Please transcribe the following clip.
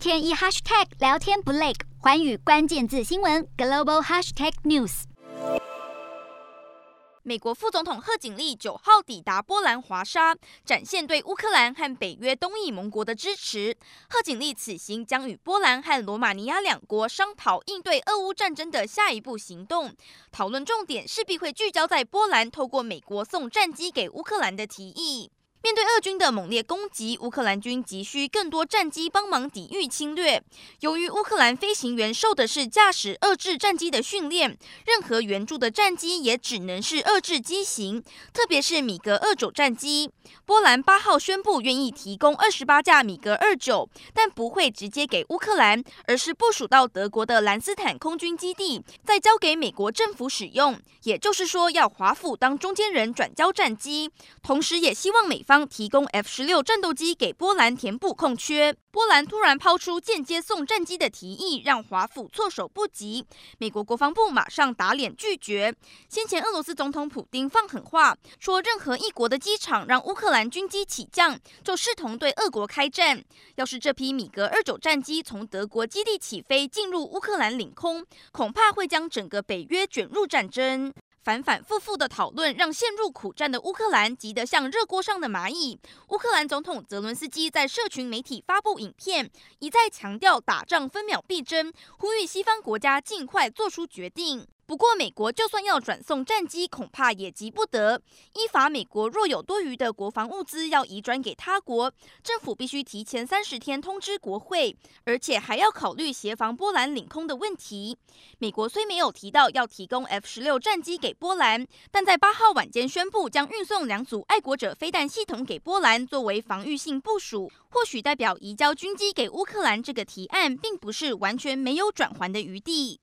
天一 hashtag 聊天不累，寰宇关键字新闻 global hashtag news。美国副总统贺锦丽九号抵达波兰华沙，展现对乌克兰和北约东翼盟国的支持。贺锦丽此行将与波兰和罗马尼亚两国商讨应对俄乌战争的下一步行动，讨论重点势必会聚焦在波兰透过美国送战机给乌克兰的提议。面对俄军的猛烈攻击，乌克兰军急需更多战机帮忙抵御侵略。由于乌克兰飞行员受的是驾驶俄制战机的训练，任何援助的战机也只能是俄制机型，特别是米格二九战机。波兰八号宣布愿意提供二十八架米格二九，但不会直接给乌克兰，而是部署到德国的兰斯坦空军基地，再交给美国政府使用。也就是说，要华府当中间人转交战机，同时也希望美方提供 F 十六战斗机给波兰填补空缺。波兰突然抛出间接送战机的提议，让华府措手不及。美国国防部马上打脸拒绝。先前俄罗斯总统普丁放狠话，说任何一国的机场让乌克兰军机起降，就视同对俄国开战。要是这批米格二九战机从德国基地起飞进入乌克兰领空，恐怕会将整个北约卷入战争。反反复复的讨论让陷入苦战的乌克兰急得像热锅上的蚂蚁。乌克兰总统泽伦斯基在社群媒体发布影片，一再强调打仗分秒必争，呼吁西方国家尽快做出决定。不过，美国就算要转送战机，恐怕也急不得。依法，美国若有多余的国防物资要移转给他国，政府必须提前三十天通知国会，而且还要考虑协防波兰领空的问题。美国虽没有提到要提供 F 十六战机给波兰，但在八号晚间宣布将运送两组爱国者飞弹系统给波兰，作为防御性部署，或许代表移交军机给乌克兰这个提案，并不是完全没有转圜的余地。